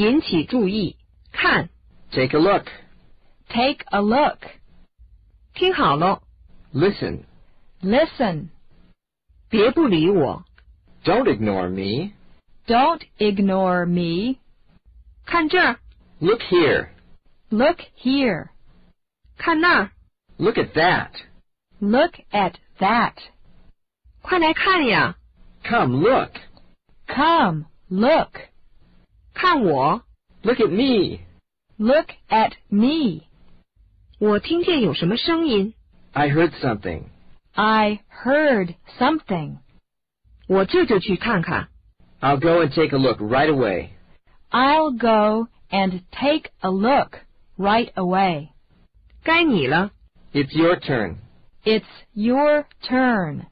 引起注意，看， Take a look. Take a look. 听好喽， Listen. Listen. 别不理我， Don't ignore me. Don't ignore me. 看这儿， Look here. Look here. 看那儿， Look at that. Look at that. 快来看呀， Come look. Come, look. 看我， Look at me. Look at me. 我听见有什么声音， I heard something. I heard something. 我这就去看看。 I'll go and take a look right away. I'll go and take a look right away. 该你了， It's your turn. It's your turn.